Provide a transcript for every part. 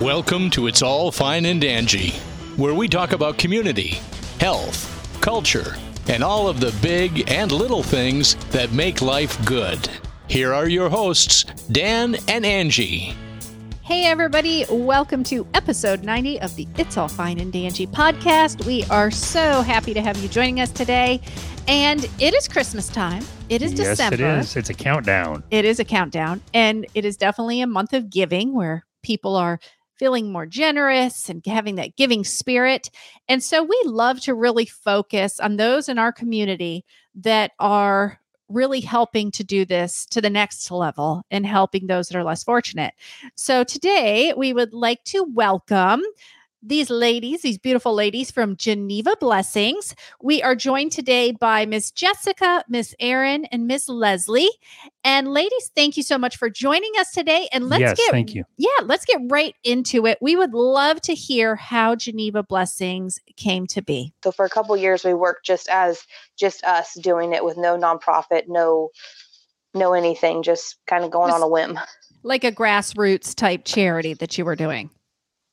Welcome to It's All Fine and Angie, where we talk about community, health, culture, and all of the big and little things that make life good. Here are your hosts, Dan and Angie. Hey, everybody, welcome to episode 90 of the It's All Fine and Dangy podcast. We are so happy to have you joining us today. And it is Christmas time. It is yes, December. it is. It's a countdown. It is a countdown. And it is definitely a month of giving where people are feeling more generous and having that giving spirit. And so we love to really focus on those in our community that are really helping to do this to the next level and helping those that are less fortunate. So today we would like to welcome these ladies, these beautiful ladies from Geneva Blessings. We are joined today by Miss Jessica, Miss Erin, and Miss Leslie. And ladies, thank you so much for joining us today. And let's yes, get thank you. yeah, let's get right into it. We would love to hear how Geneva Blessings came to be. So for a couple years, we worked just as just us doing it with no nonprofit, no no anything, just kind of going Just- on a whim. Like a grassroots type charity that you were doing.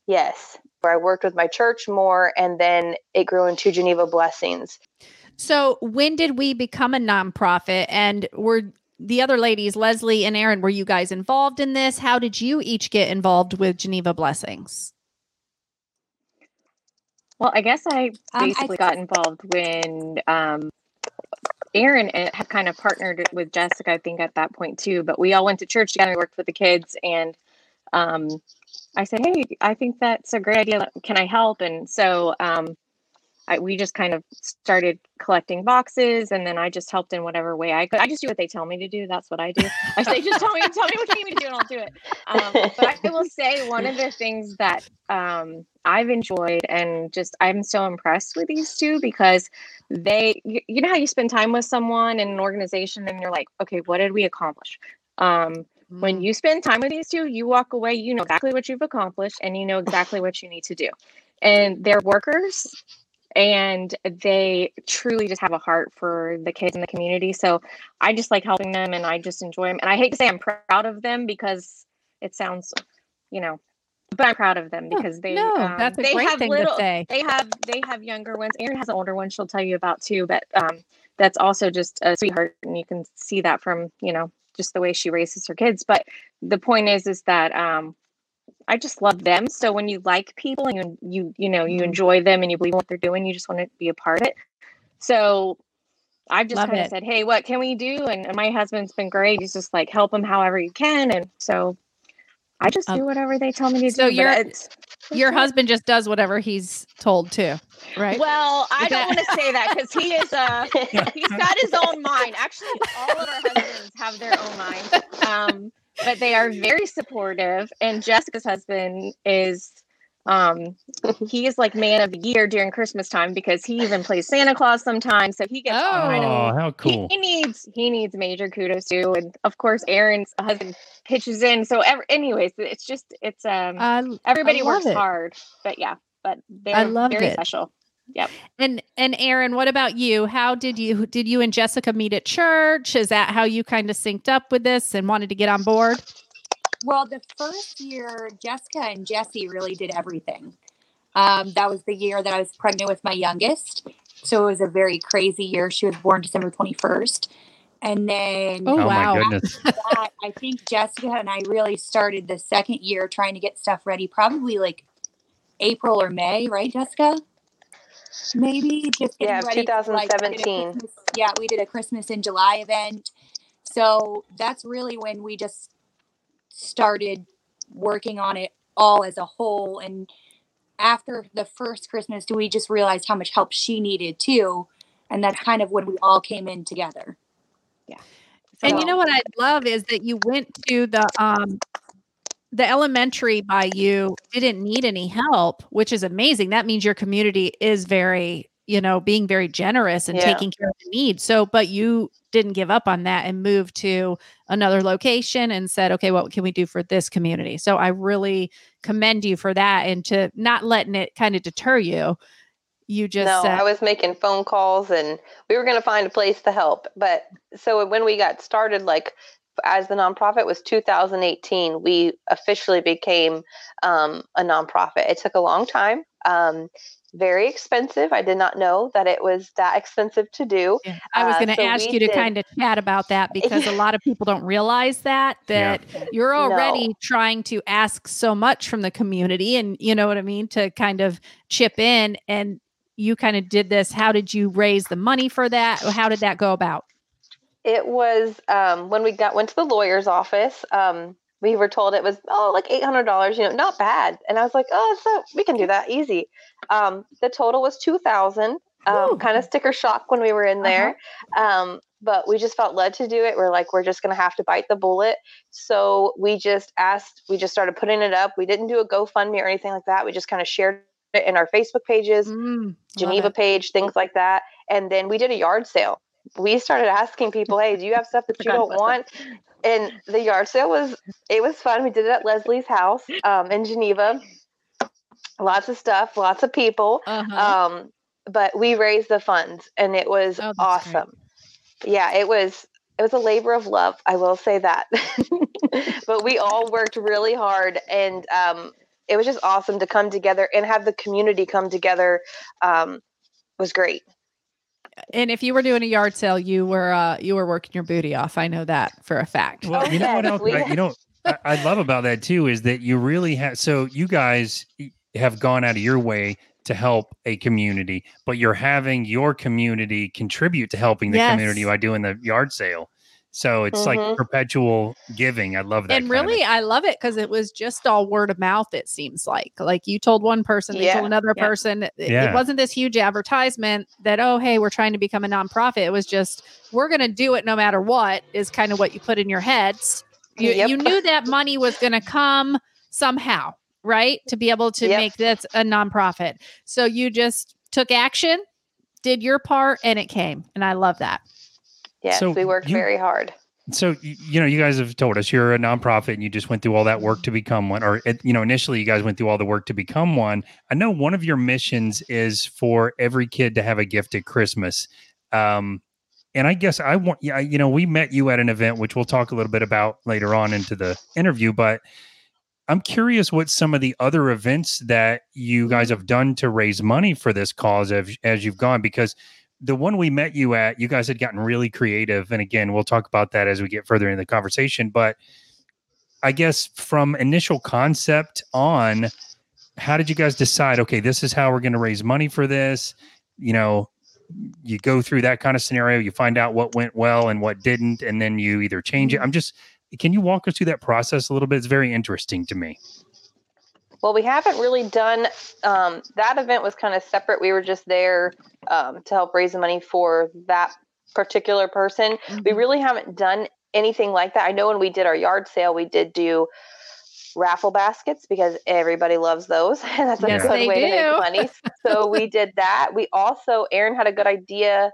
Yes, where I worked with my church more, and then it grew into Geneva Blessings. So, when did we become a nonprofit? And were the other ladies, Leslie and Erin, were you guys involved in this? How did you each get involved with Geneva Blessings? Well, I guess I Um, I basically got involved when um, Erin uh, had kind of partnered with Jessica, I think, at that point too. But we all went to church together, we worked with the kids, and um, I said, Hey, I think that's a great idea. Can I help? And so um, I, we just kind of started collecting boxes, and then I just helped in whatever way I could. I just do what they tell me to do. That's what I do. I say, just tell me, tell me what you need me to do, and I'll do it. Um, but I will say one of the things that um, I've enjoyed and just I'm so impressed with these two because they, you, you know how you spend time with someone in an organization and you're like, okay, what did we accomplish? Um, when Mm. you spend time with these two, you walk away, you know exactly what you've accomplished and you know exactly what you need to do. And they're workers and they truly just have a heart for the kids in the community. So I just like helping them and I just enjoy them. And I hate to say I'm proud of them because it sounds, you know, but I'm proud of them because they no, um, that's a they great have thing to little say. they have they have younger ones. Erin has an older one she'll tell you about too, but um that's also just a sweetheart and you can see that from, you know, just the way she raises her kids. But the point is is that um I just love them. So when you like people and you you you know, you Mhm. enjoy them and you believe what they're doing, you just want to be a part of it. So I've just kind of said, Hey, what can we do? And, and my husband's been great. He's just like help them however you can. And so I just Um, do whatever they tell me to so do. but you're- it's- Your husband just does whatever he's told to, right? Well, I don't want to say that because he is uh he's got his own mind. Actually, all of our husbands have their own mind. Um, but they are very supportive. And Jessica's husband is um he is like man of the year during Christmas time because he even plays Santa Claus sometimes. So he gets all Oh. kind of Oh, how he- cool. He, needs he needs major kudos too, and of course Erin's husband pitches in. So ever, anyways, it's just it's um I, everybody love works it. hard, but yeah, but they're I love very it. special. Yep. And and Erin, what about you? How did you did you and Jessica meet at church? Is that how you kind of synced up with this and wanted to get on board? Well, the first year, Jessica and Jesse really did everything. Um, that was the year that I was pregnant with my youngest. So it was a very crazy year. She was born December 21st. And then Oh, Oh, wow. my goodness. that, I think Jessica and I really started the second year trying to get stuff ready, probably like April or May, right, Jessica? Maybe just Yeah, ready to, like, we 2017. Yeah, we did a Christmas in July event. So that's really when we just started working on it all as a whole. And after the first Christmas, we just realized how much help she needed too. And that's kind of when we all came in together. Yeah. And you know what I love is that you went to the um the elementary by you didn't need any help, which is amazing. That means your community is very, you know, being very generous and Yeah. taking care of the needs. So, but you didn't give up on that and moved to another location and said, okay, what can we do for this community? So I really commend you for that and to not letting it kind of deter you. You just no, said, I was making phone calls and we were going to find a place to help. But so when we got started, like as the nonprofit was 2018. We officially became um, a nonprofit. It took a long time. Um, very expensive. I did not know that it was that expensive to do. Yeah. I was Uh, going to so ask we you to did- kind of chat about that because a lot of people don't realize that that you're already No. trying to ask so much from the community and you know what I mean to kind of chip in and you kind of did this how did you raise the money for that how did that go about It was um, when we got went to the lawyer's office. Um, we were told it was oh like eight hundred dollars, you know, not bad. And I was like, oh, so we can do that easy. Um, the total was two thousand. Um, kind of sticker shock when we were in there, um, but we just felt led to do it. We're like, we're just gonna have to bite the bullet. So we just asked. We just started putting it up. We didn't do a GoFundMe or anything like that. We just kind of shared it in our Facebook pages. Mm, Geneva page, things like that. And then we did a yard sale. We started asking people, "Hey, do you have stuff that you don't want?" And the yard sale was it was fun. We did it at Leslie's house um, in Geneva. Lots of stuff, lots of people. Uh-huh. Um, but we raised the funds, and it was Oh, that's great. awesome. Yeah, it was. It was a labor of love. I will say that. but we all worked really hard, and um, it was just awesome to come together and have the community come together. Um, was great. And if you were doing a yard sale you were uh you were working your booty off I know that for a fact Well, you know what else? I- you know, I, I love about that too is that you really have. So you guys have gone out of your way to help a community, but you're having your community contribute to helping the community by doing the yard sale. So it's Mhm. like perpetual giving. I love that. and kind of- really i love it because it was just all word of mouth it seems like like you told one person they told another Yeah. person It- Yeah. it wasn't this huge advertisement that oh hey we're trying to become a nonprofit it was just we're going to do it no matter what is kind of what you put in your heads you, Yep. you knew that money was going to come somehow right to be able to Yep. make this a nonprofit so you just took action did your part and it came and i love that Yes, So we worked you- very hard. So you know, you guys have told us you're a nonprofit and you just went through all that work to become one, or you know, initially you guys went through all the work to become one. I know one of your missions is for every kid to have a gift at Christmas. Um, and I guess I want, yeah, you know, we met you at an event, which we'll talk a little bit about later on into the interview, but I'm curious what some of the other events that you guys have done to raise money for this cause as, as you've gone, because the one we met you at, you guys had gotten really creative. And again, we'll talk about that as we get further in the conversation. But I guess from initial concept on, how did you guys decide, okay, this is how we're going to raise money for this? You know, you go through that kind of scenario, you find out what went well and what didn't, and then you either change it. Mm-hmm. I'm just, can you walk us through that process a little bit? It's very interesting to me. Well, we haven't really done um, that event was kind of separate. We were just there um, to help raise the money for that particular person. We really haven't done anything like that. I know when we did our yard sale, we did do raffle baskets because everybody loves those. And that's a Yes, good they way to make money. so we did that. We also, Erin had a good idea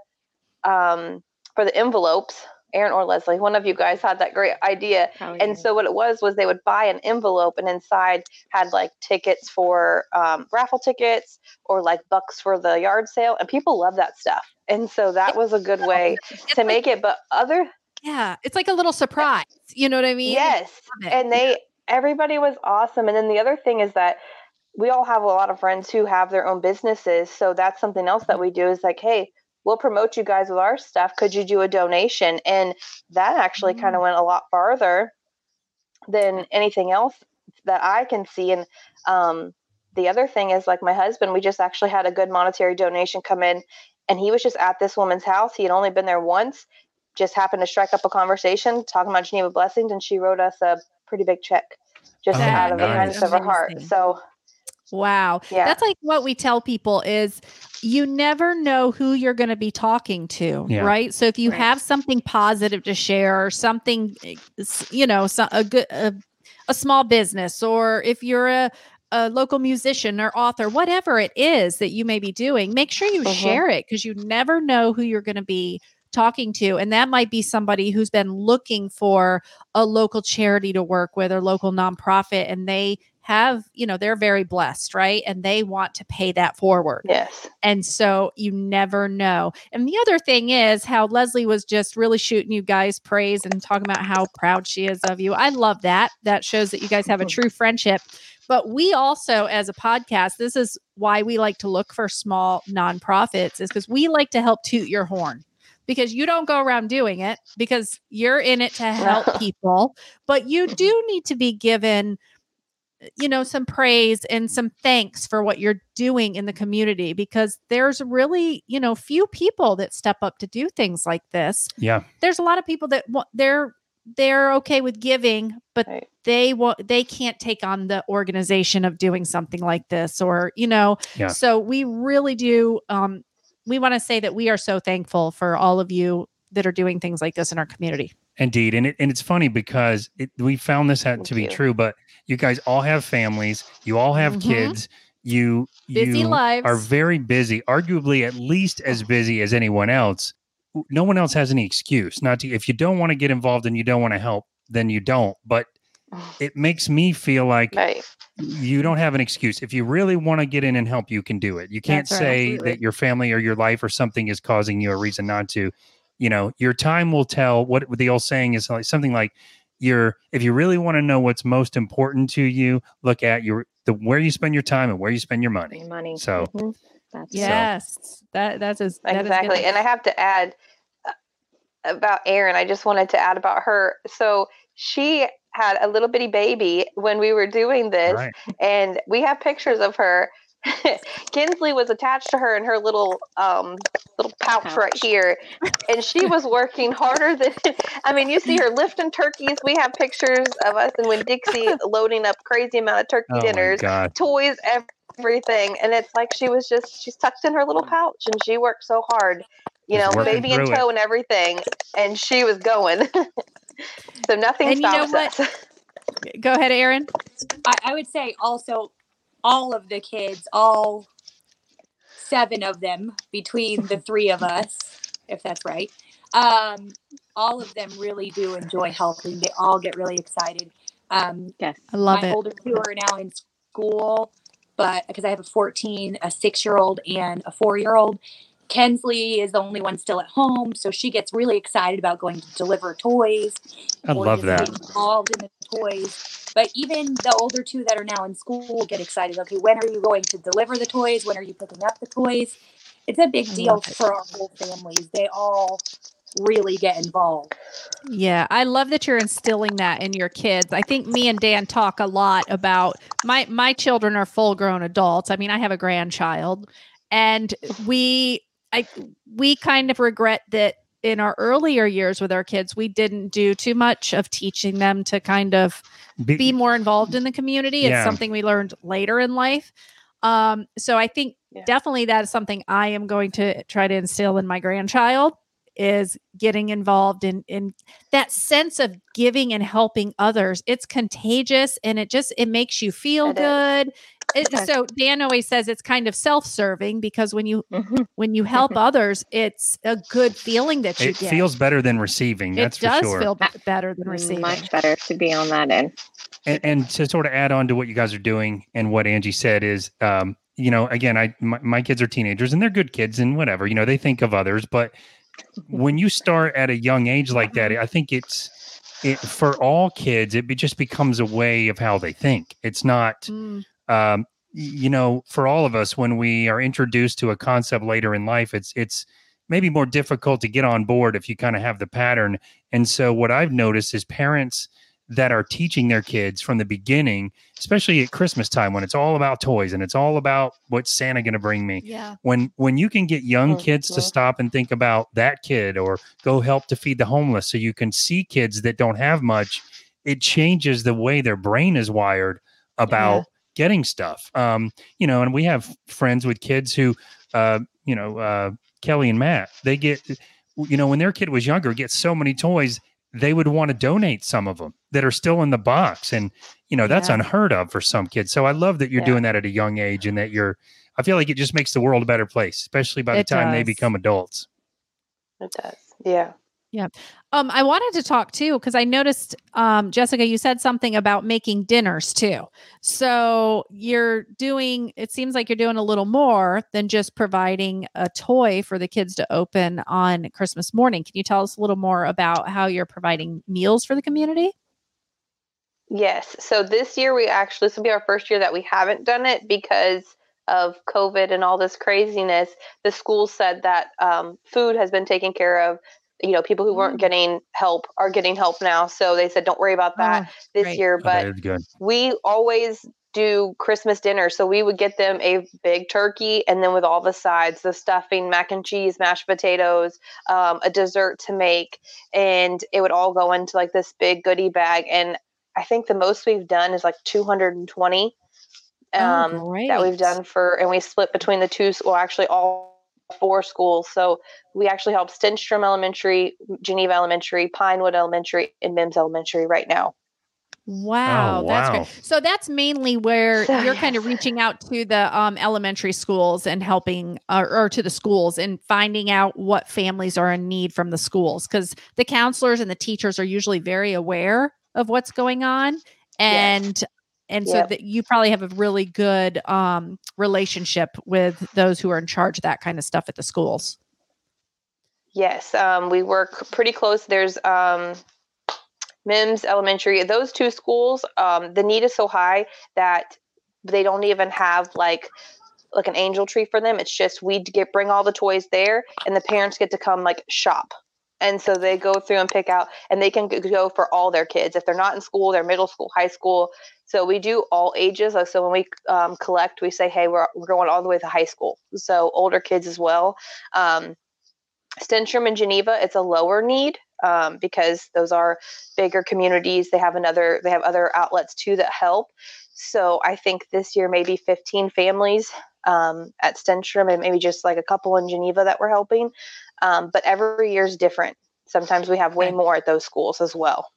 um, for the envelopes. Erin or Leslie, one of you guys had that great idea. Probably And so what it was was they would buy an envelope and inside had like tickets for um, raffle tickets or like bucks for the yard sale, and people love that stuff. And so that was a good way to make it. But other yeah it's like a little surprise you know what i mean yes, it. and they everybody was awesome. And then the other thing is that we all have a lot of friends who have their own businesses, so that's something else that we do is like, hey. We'll promote you guys with our stuff. Could you do a donation? And that actually kind of went a lot farther than anything else that I can see. And um, the other thing is, like my husband, we just actually had a good monetary donation come in, and he was just at this woman's house. He had only been there once, just happened to strike up a conversation talking about Geneva Blessings, and she wrote us a pretty big check just Oh, out of the kindness of her heart. So, Wow. yeah. That's like what we tell people is you never know who you're going to be talking to, Yeah. right? So if you Right. have something positive to share or something you know, so, a good a, a small business or if you're a a local musician or author, whatever it is that you may be doing, make sure you Mhm. share it because you never know who you're going to be talking to. And that might be somebody who's been looking for a local charity to work with or local nonprofit and they have, you know, they're very blessed, right? And they want to pay that forward. Yes. And so you never know. And the other thing is how Leslie was just really shooting you guys praise and talking about how proud she is of you. I love that. That shows that you guys have a mm-hmm. true friendship. But we also, as a podcast, this is why we like to look for small nonprofits, is because we like to help toot your horn because you don't go around doing it because you're in it to help people, but you do need to be given you know some praise and some thanks for what you're doing in the community because there's really you know few people that step up to do things like this Yeah. there's a lot of people that want they're they're okay with giving but Right. they want they can't take on the organization of doing something like this or you know Yeah. so we really do um we want to say that we are so thankful for all of you that are doing things like this in our community Indeed, and it, and it's funny because it, we found this out to be you. true. But you guys all have families, you all have Mhm. kids, you busy you lives are very busy, arguably at least as busy as anyone else. No one else has any excuse not to. If you don't want to get involved and you don't want to help, then you don't. But it makes me feel like Right. you don't have an excuse. If you really want to get in and help, you can do it. You can't That's right, say absolutely. that your family or your life or something is causing you a reason not to. You know, your time will tell. What the old saying is like something like your if you really want to know what's most important to you, look at your the where you spend your time and where you spend your money. Your money. So Mhm. That's yes that that's as that is good. exactly and i have to add uh, about Erin. i just wanted to add about her so she had a little bitty baby when we were doing this right. and we have pictures of her kinsley was attached to her in her little um little pouch, right here and she was working harder than i mean you see her lifting turkeys we have pictures of us and when dixie loading up crazy amount of turkey Oh dinners toys, everything. And it's like she was just she's tucked in her little pouch and she worked so hard, you Just know, baby in through it. tow and everything. And she was going. so nothing And you know stops what? us. go ahead erin I, I would say also all of the kids, all seven of them between the three of us, if that's right. Um, all of them really do enjoy helping. They all get really excited. Um, yes. i love my it older two are now in school, but because I have a 14, a six year old, and a four year old. Kensley is the only one still at home, so she gets really excited about going to deliver toys. I love that. Involved in the toys, but even the older two that are now in school get excited. Okay, when are you going to deliver the toys? When are you picking up the toys? It's a big deal for our whole families. They all really get involved. Yeah, I love that you're instilling that in your kids. I think me and Dan talk a lot about my my children are full grown adults. I mean, I have a grandchild and we I we kind of regret that in our earlier years with our kids, we didn't do too much of teaching them to kind of Be- be more involved in the community. Yeah. It's something we learned later in life. Um, so I think Yeah. definitely that is something I am going to try to instill in my grandchild is getting involved in in that sense of giving and helping others. It's contagious and it just it makes you feel It is. Good. It- so Dan always says it's kind of self-serving because when you Mhm. when you help others, it's a good feeling that you it get. feels better than receiving. it That's for does sure. feel b- better than receiving. Much better to be on that end. and, and to sort of add on to what you guys are doing and what Angie said is, um, you know, again, I my, my kids are teenagers and they're good kids and whatever, you know, they think of others, but when you start at a young age like that, I think it's it, for all kids, it be, just becomes a way of how they think. It's not, Mm, um, you know, for all of us when we are introduced to a concept later in life, it's it's maybe more difficult to get on board if you kind of have the pattern. And so, what I've noticed is parents that are teaching their kids from the beginning, especially at Christmas time when it's all about toys and it's all about what's Santa going to bring me. yeah. When when you can get young kids to Mhm. stop and think about that kid or go help to feed the homeless, so you can see kids that don't have much, it changes the way their brain is wired about getting stuff. Um, you know, and we have friends with kids who, uh, you know, uh, Kelly and Matt, they get, you know, when their kid was younger, get so many toys, they would want to donate some of them that are still in the box. And, you know, that's Yeah. unheard of for some kids. So I love that you're Yeah. doing that at a young age and that you're, I feel like it just makes the world a better place, especially by the It time they become adults. It does. Yeah. Um, I wanted to talk too because I noticed, um, Jessica, you said something about making dinners too. So you're doing. It seems like you're doing a little more than just providing a toy for the kids to open on Christmas morning. Can you tell us a little more about how you're providing meals for the community? Yes. So this year we actually this will be our first year that we haven't done it because of COVID and all this craziness. The school said that um, food has been taken care of. You know, people who weren't Mm. getting help are getting help now. So they said, don't worry about that Oh, this great. year. Oh, But that is good. we always do Christmas dinner. So we would get them a big turkey and then with all the sides, the stuffing, mac and cheese, mashed potatoes, um, a dessert to make. And it would all go into like this big goodie bag. And I think the most we've done is like 220 Oh, um, that we've done for, and we split between the two, well, actually all four schools. So we actually help Stenstrom Elementary, Geneva Elementary, Pinewood Elementary, and Mims Elementary right now. Wow, that's wow. great. So that's mainly where So, you're kind of reaching out to the um, elementary schools and helping, uh, or to the schools and finding out what families are in need from the schools, because the counselors and the teachers are usually very aware of what's going on, and and so Yep. that you probably have a really good um, relationship with those who are in charge of that kind of stuff at the schools. Yes, um, we work pretty close. There's um, Mims Elementary. Those two schools, um, the need is so high that they don't even have like like an angel tree for them. It's just we get bring all the toys there, and the parents get to come like shop. And so they go through and pick out, and they can go for all their kids. If they're not in school, they're middle school, high school. So we do all ages. So when we um, collect, we say, hey, we're, we're going all the way to high school. So older kids as well. Um, Stenstrom and Geneva, it's a lower need um, because those are bigger communities. They have another, they have other outlets too that help. So I think this year maybe 15 families um, at Stenstrom and maybe just like a couple in Geneva that we're helping. Um, but every year is different. Sometimes we have way more at those schools as well.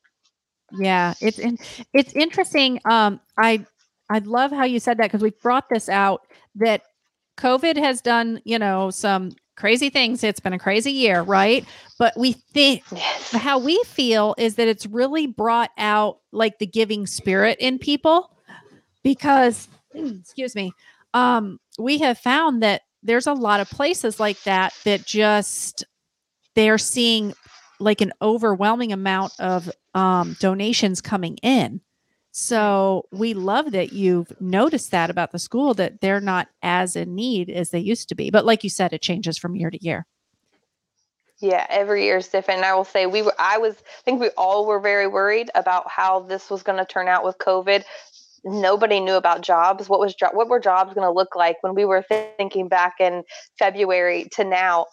Yeah, it's in, it's interesting. Um, I I love how you said that because we brought this out that COVID has done you know some crazy things. It's been a crazy year, right? But we think Yes. how we feel is that it's really brought out like the giving spirit in people because excuse me um we have found that there's a lot of places like that that just they're seeing like an overwhelming amount of um donations coming in so we love that you've noticed that about the school that they're not as in need as they used to be but like you said it changes from year to year Yeah, every year is different. And I will say we were I was I think we all were very worried about how this was going to turn out with COVID. Nobody knew about jobs. What was what were jobs going to look like when we were thinking back in February to now?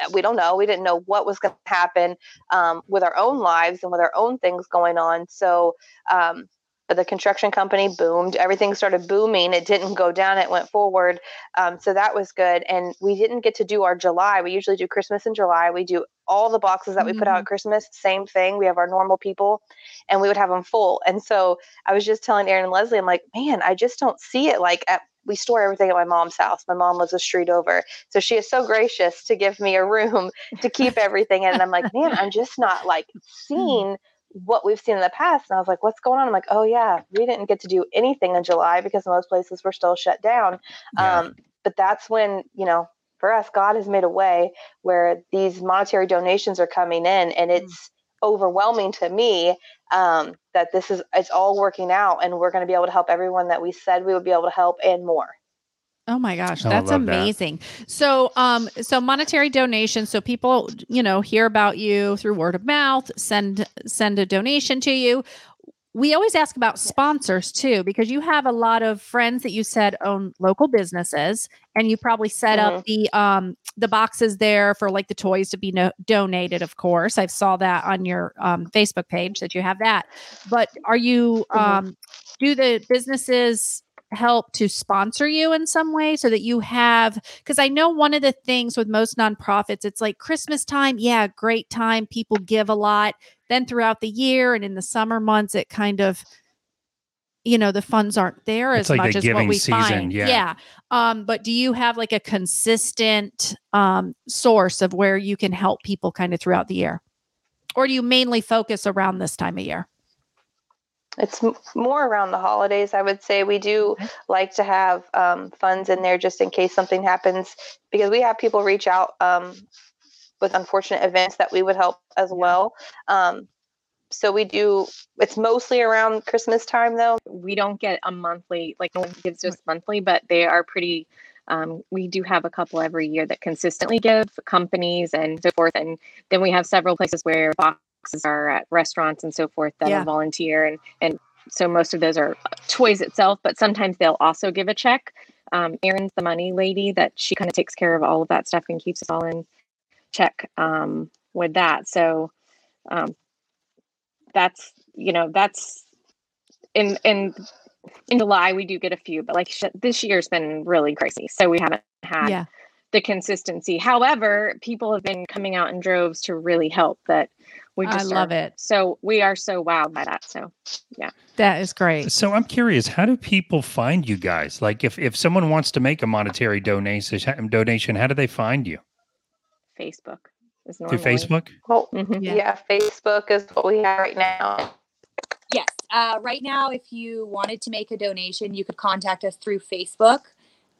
Uh, We don't know. We didn't know what was going to happen um, with our own lives and with our own things going on. So um, the construction company boomed. Everything started booming. It didn't go down. It went forward. Um, so that was good. And we didn't get to do our July. We usually do Christmas in July. We do all the boxes that we put out at Christmas, same thing. We have our normal people and we would have them full. And so I was just telling Erin and Leslie, I'm like, man, I just don't see it. Like at, we store everything at my mom's house. My mom lives a street over. So she is so gracious to give me a room to keep everything in. And I'm like, man, I'm just not like seeing what we've seen in the past. And I was like, what's going on? I'm like, oh yeah, we didn't get to do anything in July because most places were still shut down. Yeah. Um, but that's when, you know, for us, God has made a way where these monetary donations are coming in and it's overwhelming to me um, that this is, it's all working out and we're going to be able to help everyone that we said we would be able to help and more. Oh my gosh, I that's love that. amazing. So um so monetary donations so people you know hear about you through word of mouth, send send a donation to you. We always ask about sponsors too because you have a lot of friends that you said own local businesses and you probably set up the um the boxes there for like the toys to be no- donated of course. I saw that on your um Facebook page that you have that. But are you Mhm. um do the businesses help to sponsor you in some way so that you have because I know one of the things with most nonprofits it's like Christmas time yeah great time people give a lot then throughout the year and in the summer months it kind of you know the funds aren't there It's as like much as what we season, find yeah. um but do you have like a consistent um source of where you can help people kind of throughout the year Or do you mainly focus around this time of year? It's m- more around the holidays, I would say. We do like to have um, funds in there just in case something happens because we have people reach out um, with unfortunate events that we would help as well. Um, so we do, it's mostly around Christmas time though. we don't get a monthly like no one gives us monthly but they are pretty um, we do have a couple every year that consistently give companies and so forth and then we have several places where boxes are at restaurants and so forth that Yeah. volunteer and and so most of those are toys itself but sometimes they'll also give a check um, erin's the money lady that she kind of takes care of all of that stuff and keeps us all in check um, with that so um, that's you know that's in in in July we do get a few, but like sh- this year's been really crazy, so we haven't had Yeah. the consistency. However, people have been coming out in droves to really help. That we I just love are- it. So we are so wowed by that. So yeah. That is great. So I'm curious, how do people find you guys? Like if, if someone wants to make a monetary donation, donation, how do they find you? Facebook is Through normally Facebook? Well, Mhm. Yeah. yeah. Facebook is what we have right now. Yes. Uh, right now, if you wanted to make a donation, you could contact us through Facebook.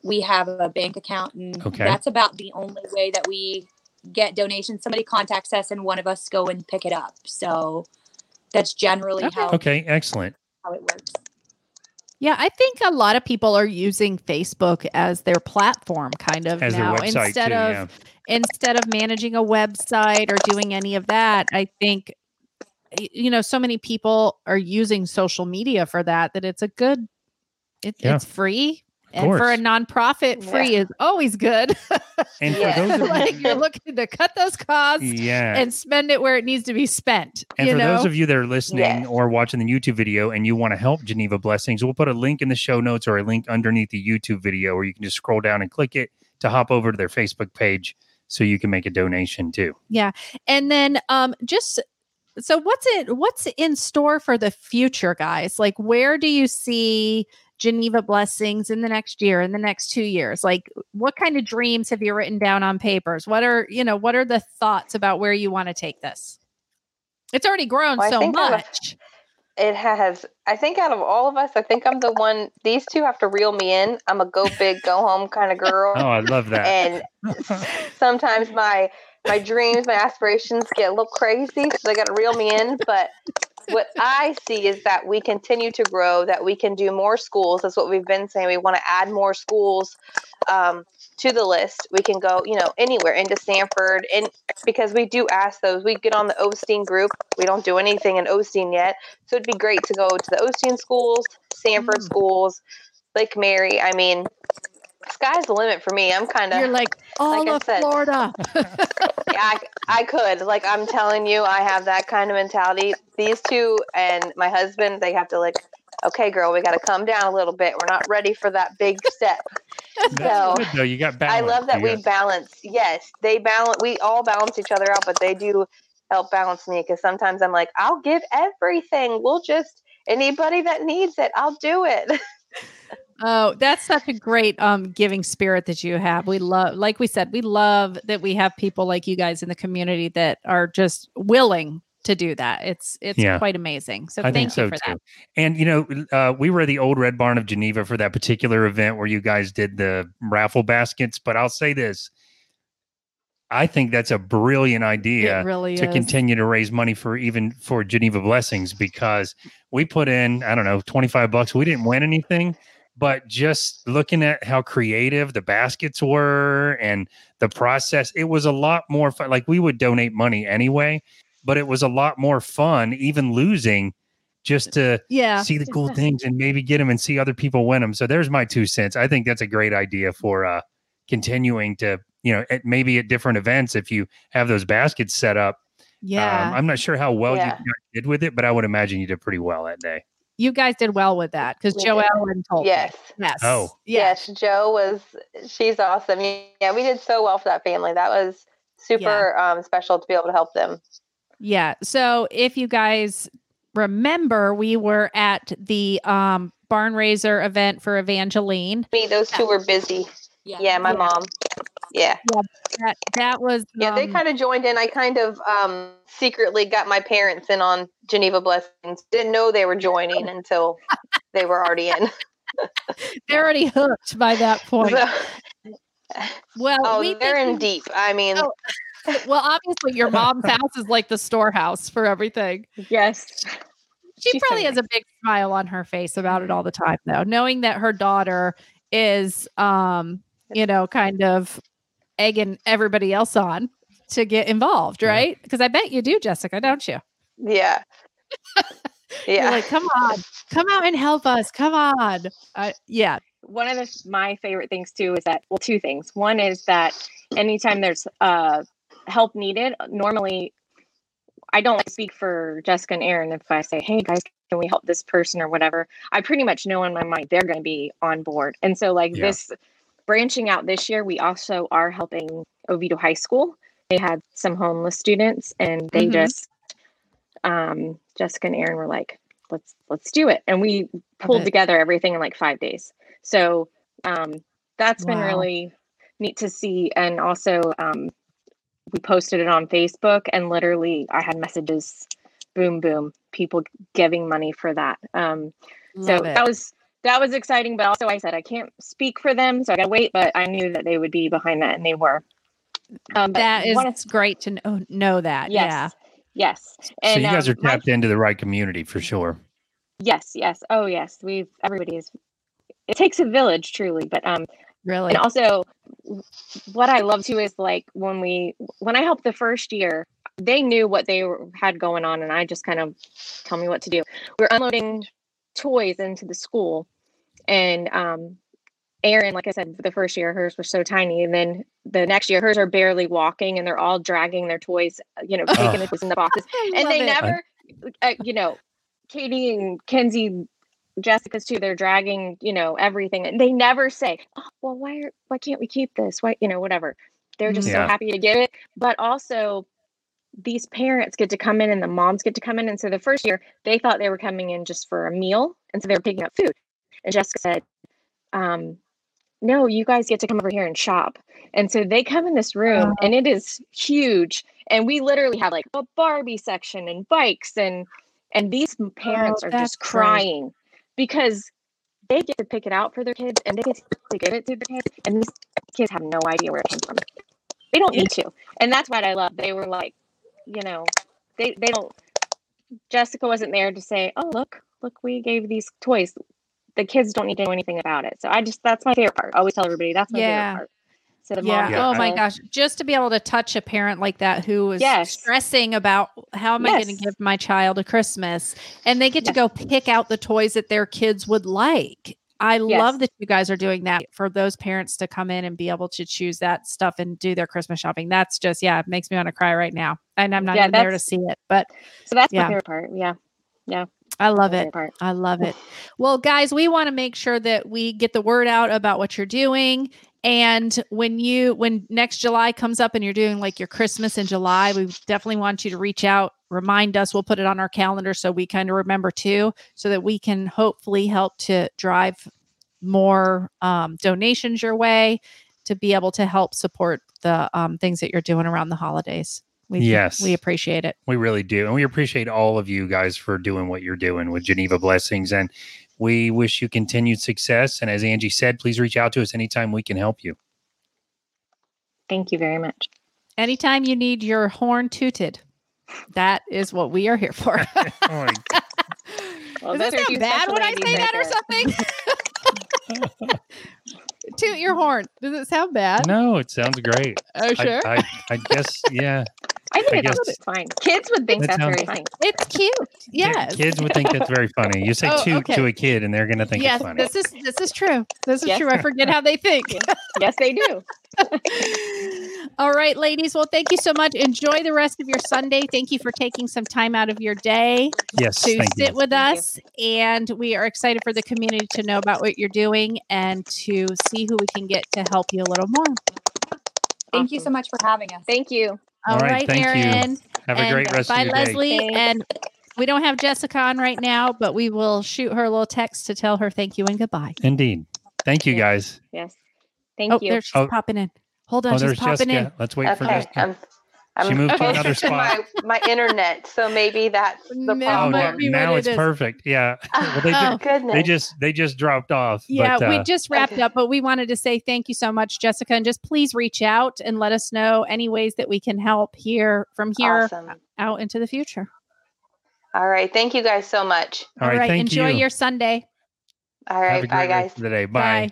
We have a bank account, and Okay. that's about the only way that we get donations. Somebody contacts us, and one of us go and pick it up. So that's generally Okay. how, Okay, excellent. how it works. Yeah, I think a lot of people are using Facebook as their platform kind of As now instead too, of yeah. instead of managing a website or doing any of that. I think you know so many people are using social media for that that it's a good it, Yeah. it's free and for a course. nonprofit Yeah. free is always good And for Yeah. those of you, like you're looking to cut those costs yeah. and spend it where it needs to be spent And you for know those of you that are listening Yes. or watching the YouTube video and you want to help Geneva Blessings, we'll put a link in the show notes or a link underneath the YouTube video where you can just scroll down and click it to hop over to their Facebook page so you can make a donation too. Yeah. And then um just so what's it what's in store for the future guys like where do you see geneva blessings in the next year in the next two years like what kind of dreams have you written down on papers what are you know what are the thoughts about where you want to take this it's already grown Well, so think out of- much It has. I think out of all of us, I think I'm the one. These two have to reel me in. I'm a go big, go home kind of girl. Oh, I love that. and sometimes my my dreams, my aspirations get a little crazy, so they got to reel me in. But what I see is that we continue to grow, that we can do more schools. That's what we've been saying. We want to add more schools um, to the list. We can go, you know, anywhere into Sanford, and because we do ask those, we get on the Osteen group. We don't do anything in Osteen yet, so it'd be great to go to the Osteen schools, Sanford Mm. schools, Lake Mary. I mean, sky's the limit for me. I'm kind of you're like all I of florida I, I could. Like I'm telling you, I have that kind of mentality. These two and my husband, they have to like, okay, girl, we got to come down a little bit. We're not ready for that big step. So, good, though. You got I love that we balance. Yes, they balance. We all balance each other out, but they do help balance me because sometimes I'm like, I'll give everything. We'll just anybody that needs it, I'll do it. Oh, that's such a great um giving spirit that you have. We love like we said, we love that we have people like you guys in the community that are just willing to do that. It's it's Yeah. quite amazing. So I thank you so for too. that. And you know, uh, we were at the old Red Barn of Geneva for that particular event where you guys did the raffle baskets. But I'll say this: I think that's a brilliant idea really to is. continue to raise money for even for Geneva Blessings because we put in I don't know twenty five bucks. We didn't win anything, but just looking at how creative the baskets were and the process, it was a lot more fun. Like we would donate money anyway, but it was a lot more fun, even losing, just to Yeah. see the cool things and maybe get them and see other people win them. So there's my two cents. I think that's a great idea for uh continuing to you know at, maybe at different events if you have those baskets set up Yeah. um, I'm not sure how well Yeah. you did with it, but I would imagine you did pretty well that day. You guys did well with that because We Joe did. Allen told me. yes. Yes. Oh. Yeah. Yes, Joe was. She's awesome. Yeah, we did so well for that family. That was super um, special to be able to help them. Yeah. So if you guys remember, we were at the um barn raiser event for Evangeline. Me, those two were busy. Yeah, my Yeah. mom. Yeah. that that was Yeah, they um, kind of joined in. I kind of um, secretly got my parents in on Geneva Blessings. Didn't know they were joining until they were already in. they're already hooked by that point. So, Well, oh, we they're in deep. I mean, Oh, well, obviously your mom's house is like the storehouse for everything. Yes. She She's so probably has a big smile on her face about it all the time though, knowing that her daughter is um, you know, kind of egging everybody else on to get involved, right? Because I bet you do, Jessica, don't you? yeah. You're yeah. like, come on, come out and help us. Come on. Uh, yeah. one of the, my favorite things too is that well two things one is that anytime there's uh help needed normally i don't like to speak for jessica and erin if i say hey guys can we help this person or whatever i pretty much know in my mind they're going to be on board and so like Yeah. this branching out this year we also are helping oviedo high school they had some homeless students and they Mhm. just um jessica and erin were like let's let's do it and we pulled together everything in like five days so um, that's been really neat to see. And also, um, we posted it on Facebook, and literally, I had messages, boom, boom, people giving money for that. Um, so it. that was that was exciting. But also, I said I can't speak for them, so I gotta wait. But I knew that they would be behind that, and they were. Um, that is one of- great to know, know that. yes, Yeah. yes. so you guys um, are my- tapped into the right community for sure. yes, yes. Oh, yes. We've everybody is. It takes a village, truly. But um, Really. and also what i love too is like when we when i helped the first year they knew what they were, had going on and i just kind of tell me what to do we are unloading toys into the school and um Erin, like I said, the first year hers were so tiny, and then the next year hers are barely walking, and they're all dragging their toys, you know, taking Oh. the toys in the boxes, and they it. never, uh, you know, Katie and Kenzie, Jessica's too. They're dragging, you know, everything. And they never say, "Oh, well, why are why can't we keep this? Why, you know, whatever." They're just Yeah. so happy to give it. But also, these parents get to come in, and the moms get to come in. And so the first year, they thought they were coming in just for a meal, and so they were picking up food. And Jessica said, um, "No, you guys get to come over here and shop." And so they come in this room, and it is huge. And we literally have like a Barbie section and bikes and and these m- parents are just crying because they get to pick it out for their kids and they get to give it to their kids and these kids have no idea where it came from they don't need to and that's what i love they were like you know they they don't jessica wasn't there to say oh look look we gave these toys the kids don't need to know anything about it so i just that's my favorite part i always tell everybody that's my Yeah. favorite part so the yeah. Yeah, Oh my gosh. Just to be able to touch a parent like that who is Yes. stressing about how am I going to give my child a Christmas and they get to go pick out the toys that their kids would like. I Yes. love that you guys are doing that for those parents to come in and be able to choose that stuff and do their Christmas shopping. That's just, yeah, it makes me want to cry right now. And I'm not Yeah, even there to see it, but so that's Yeah. my favorite part yeah Yeah. I love it. part I love it. Well, guys, we want to make sure that we get the word out about what you're doing. And when you, when next July comes up and you're doing like your Christmas in July, we definitely want you to reach out, remind us. We'll put it on our calendar so we kind of remember too, so that we can hopefully help to drive more um, donations your way to be able to help support the um, things that you're doing around the holidays. We, Yes. we appreciate it. We really do. And we appreciate all of you guys for doing what you're doing with Geneva Blessings. And we wish you continued success. And as Angie said, please reach out to us anytime we can help you. thank you very much Anytime you need your horn tooted, that is what we are here for. Oh my Well, Does that sound bad when I say that or something? Toot your horn. Does it sound bad? No, it sounds great. Oh, sure. I, I, I guess, yeah. I think I it's guess- fine. Kids would think That that's sounds- very funny. it's cute. Ki- Yes. Kids would think that's very funny. You say Oh, toot okay. to a kid and they're going to think yes, it's funny. this is this is true. This is Yes. true. I forget how they think. Yes, they do. All right, ladies. Well, thank you so much. Enjoy the rest of your Sunday. Thank you for taking some time out of your day yes. to sit you. with Thank you. us. And we are excited for the community to know about what you're doing and to see who we can get to help you a little more. Thank you so much for having us. Thank you. All All right, right, thank you. Erin. Have a great rest of your day. Bye, Leslie. And we don't have Jessica on right now, but we will shoot her a little text to tell her thank you and goodbye. Indeed. Thank you, Yeah. guys. Yes. Thank oh, you. there she's Oh. popping in. Hold on, oh, she's popping Jessica. in. Let's wait for Okay, Jessica. Um, I'm, I'm She moved to another spot. my, my internet, so maybe that's the No, Oh, problem. might now, now it's it is. perfect. Yeah. well, they, Oh. ju- Goodness. they just they just dropped off. Yeah, but, we uh, just wrapped okay. up, but we wanted to say thank you so much, Jessica, and just please reach out and let us know any ways that we can help here from here Awesome. out into the future. All right. Thank you guys so much. all right. Thank enjoy you. your Sunday. All Have right. a Bye, great rest guys. of the day. Bye.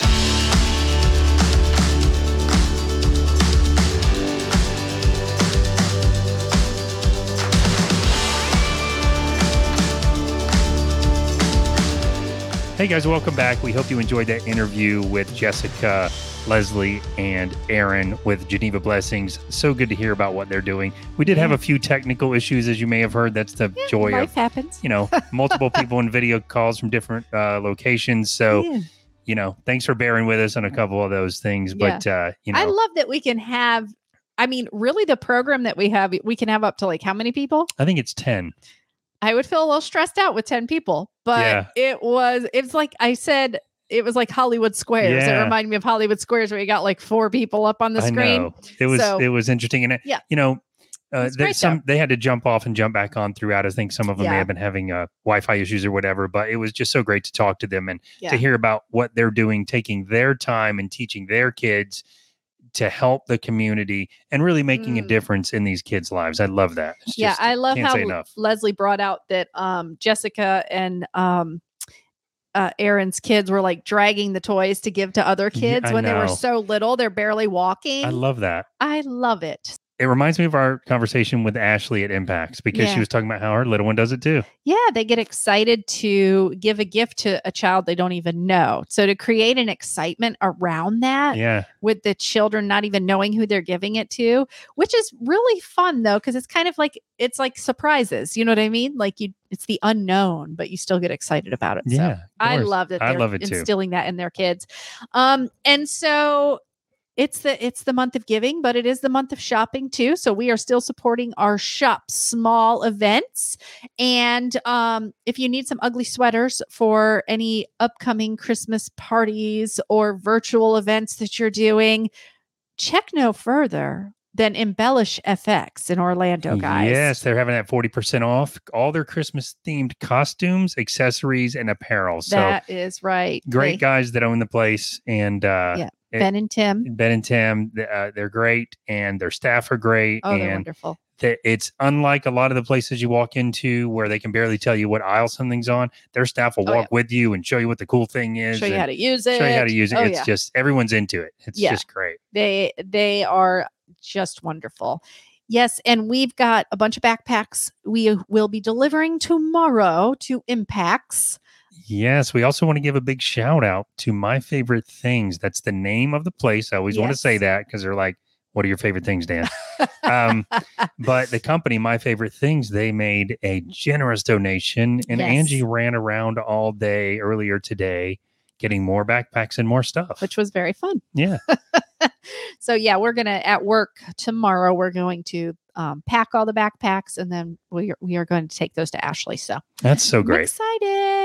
Hey guys, welcome back. We hope you enjoyed that interview with Jessica, Leslie, and Erin with Geneva Blessings. So good to hear about what they're doing. We did have a few technical issues, as you may have heard. That's the Yeah, joy life of happens. you know multiple people in video calls from different uh, locations. So Yeah. you know, thanks for bearing with us on a couple of those things. But uh, you know, I love that we can have. I mean, really, the program that we have, we can have up to like how many people? I think it's ten. I would feel a little stressed out with 10 people, but Yeah. it was, it's like I said, it was like Hollywood Squares. It reminded me of Hollywood Squares where you got like four people up on the I screen. know it was So- it was interesting, and it, Yeah. you know. Uh, they, some they had to jump off and jump back on throughout. I think some of them may have been having uh, Wi-Fi issues or whatever, but it was just so great to talk to them and Yeah. to hear about what they're doing, taking their time and teaching their kids to help the community and really making a Mm. difference in these kids' lives. I love that. It's yeah, just- I love how. Leslie brought out that um, Jessica and um, uh, Erin's kids were like dragging the toys to give to other kids I when they were so little. They're barely walking. I love that. I love it. It reminds me of our conversation with Ashley at Impacts because Yeah. she was talking about how her little one does it too. Yeah, they get excited to give a gift to a child they don't even know. So to create an excitement around that Yeah. with the children not even knowing who they're giving it to, which is really fun though cuz it's kind of like it's like surprises, you know what I mean? Like you it's the unknown, but you still get excited about it. Yeah. of I love that I love it too. instilling that in their kids. Um, and so it's the it's the month of giving, but it is the month of shopping too. So we are still supporting our shop small events. And um, if you need some ugly sweaters for any upcoming Christmas parties or virtual events that you're doing, check no further than Embellish FX in Orlando, guys. Yes, they're having that 40% off all their Christmas themed costumes, accessories, and apparel. So that is right. great guys that own the place. And uh, Yeah, Ben and Tim. Ben and Tim, uh, they're great, and their staff are great. Oh, they're and wonderful. it's unlike a lot of the places you walk into where they can barely tell you what aisle something's on. Their staff will Oh, walk with you and show you what the cool thing is. Show you how to use it. show you how to use it. Oh, it's yeah. just everyone's into it. It's Yeah. just great. they they are just wonderful. Yes, and we've got a bunch of backpacks we will be delivering tomorrow to Impacts. Yes, we also want to give a big shout out to my favorite things. That's the name of the place. I always want to say that because they're like, "What are your favorite things, Dan?" um, but the company, my favorite things, they made a generous donation, and Yes. Angie ran around all day earlier today, getting more backpacks and more stuff. which was very fun. yeah, So yeah, we're gonna at work tomorrow. We're going to um, pack all the backpacks, and then we are, we are going to take those to Ashley. So that's so I'm great.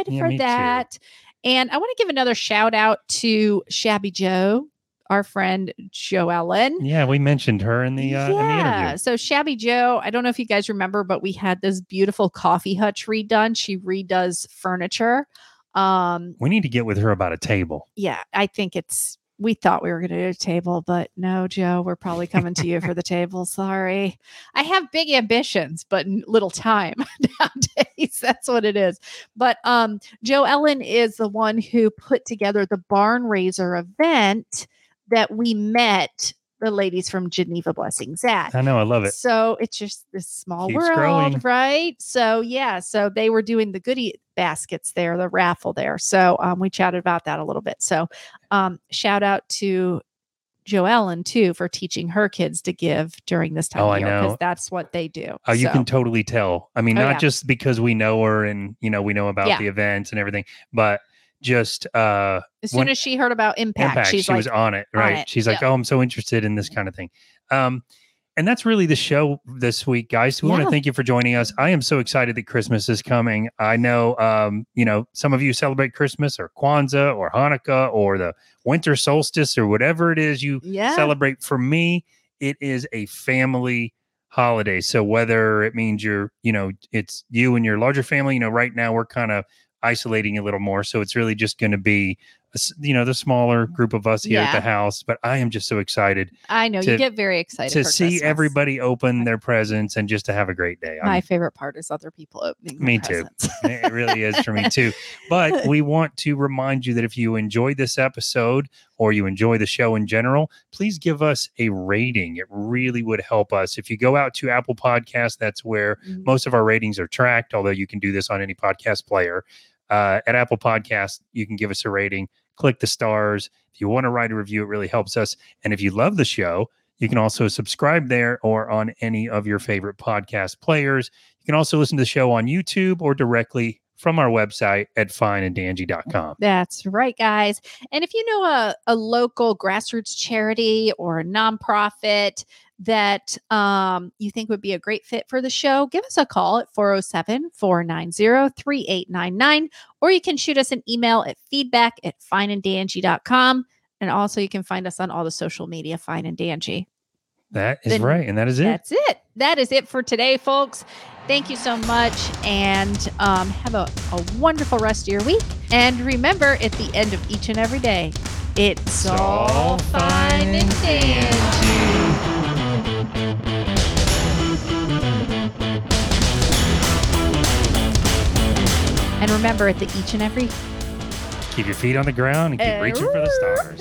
Excited Yeah, for me too. that. And I want to give another shout out to Shabby Joe, our friend Joe Ellen. Yeah, we mentioned her in the uh, in the interview. So Shabby Joe, I don't know if you guys remember, but we had this beautiful coffee hutch redone. She redoes furniture. Um, We need to get with her about a table. yeah, I think it's we thought we were going to do a table, but no, Joe, we're probably coming to you for the table. Sorry. I have big ambitions, but little time nowadays. That's what it is. But um, Joe Ellen is the one who put together the barn raiser event that we met the ladies from Geneva Blessings at. I know, I love it. So it's just this small Keeps world, growing. right? So yeah, so they were doing the goodie baskets there, the raffle there. So um, we chatted about that a little bit. So um, shout out to Joellen too for teaching her kids to give during this time Oh, of I year know. because that's what they do. Oh, you can totally tell. I mean, Oh, not yeah. just because we know her and you know we know about Yeah. the events and everything, but just uh as soon when- as she heard about impact, impact. she's she like, was on it, on right? it, She's like, "Oh, I'm so interested in this kind of thing." Um, and that's really the show this week, guys. We want to thank you for joining us. I am so excited that Christmas is coming. I know, um, you know, some of you celebrate Christmas or Kwanzaa or Hanukkah or the winter solstice or whatever it is you Yeah. celebrate. For me, it is a family holiday. So whether it means you're, you know, it's you and your larger family, you know, right now we're kind of isolating a little more. So it's really just going to be, you know, the smaller group of us here at the house. But I am just so excited I know to- you get very excited to see Christmas. everybody open their presents and just to have a great day. I'm- My favorite part is other people opening. Me too. it really is for me too. But we want to remind you that if you enjoyed this episode or you enjoy the show in general, please give us a rating. It really would help us. If you go out to Apple Podcasts, that's where Mhm. most of our ratings are tracked, although you can do this on any podcast player. Uh, at Apple Podcasts, you can give us a rating, click the stars. If you want to write a review, it really helps us. And if you love the show, you can also subscribe there or on any of your favorite podcast players. You can also listen to the show on YouTube or directly from our website at fineanddandy.com. That's right, guys. And if you know a, a local grassroots charity or a nonprofit that um, you think would be a great fit for the show, give us a call at 407 490 3899, or you can shoot us an email at feedback at fineanddandy.com. And also, you can find us on all the social media, Fine and Dandy. That is Then right. And that is it. That's it. That is it for today, folks. Thank you so much and um, have a, a wonderful rest of your week. And remember, at the end of each and every day, it's all fine and dandy. And remember, at the each and every Keep your feet on the ground and keep reaching for the stars.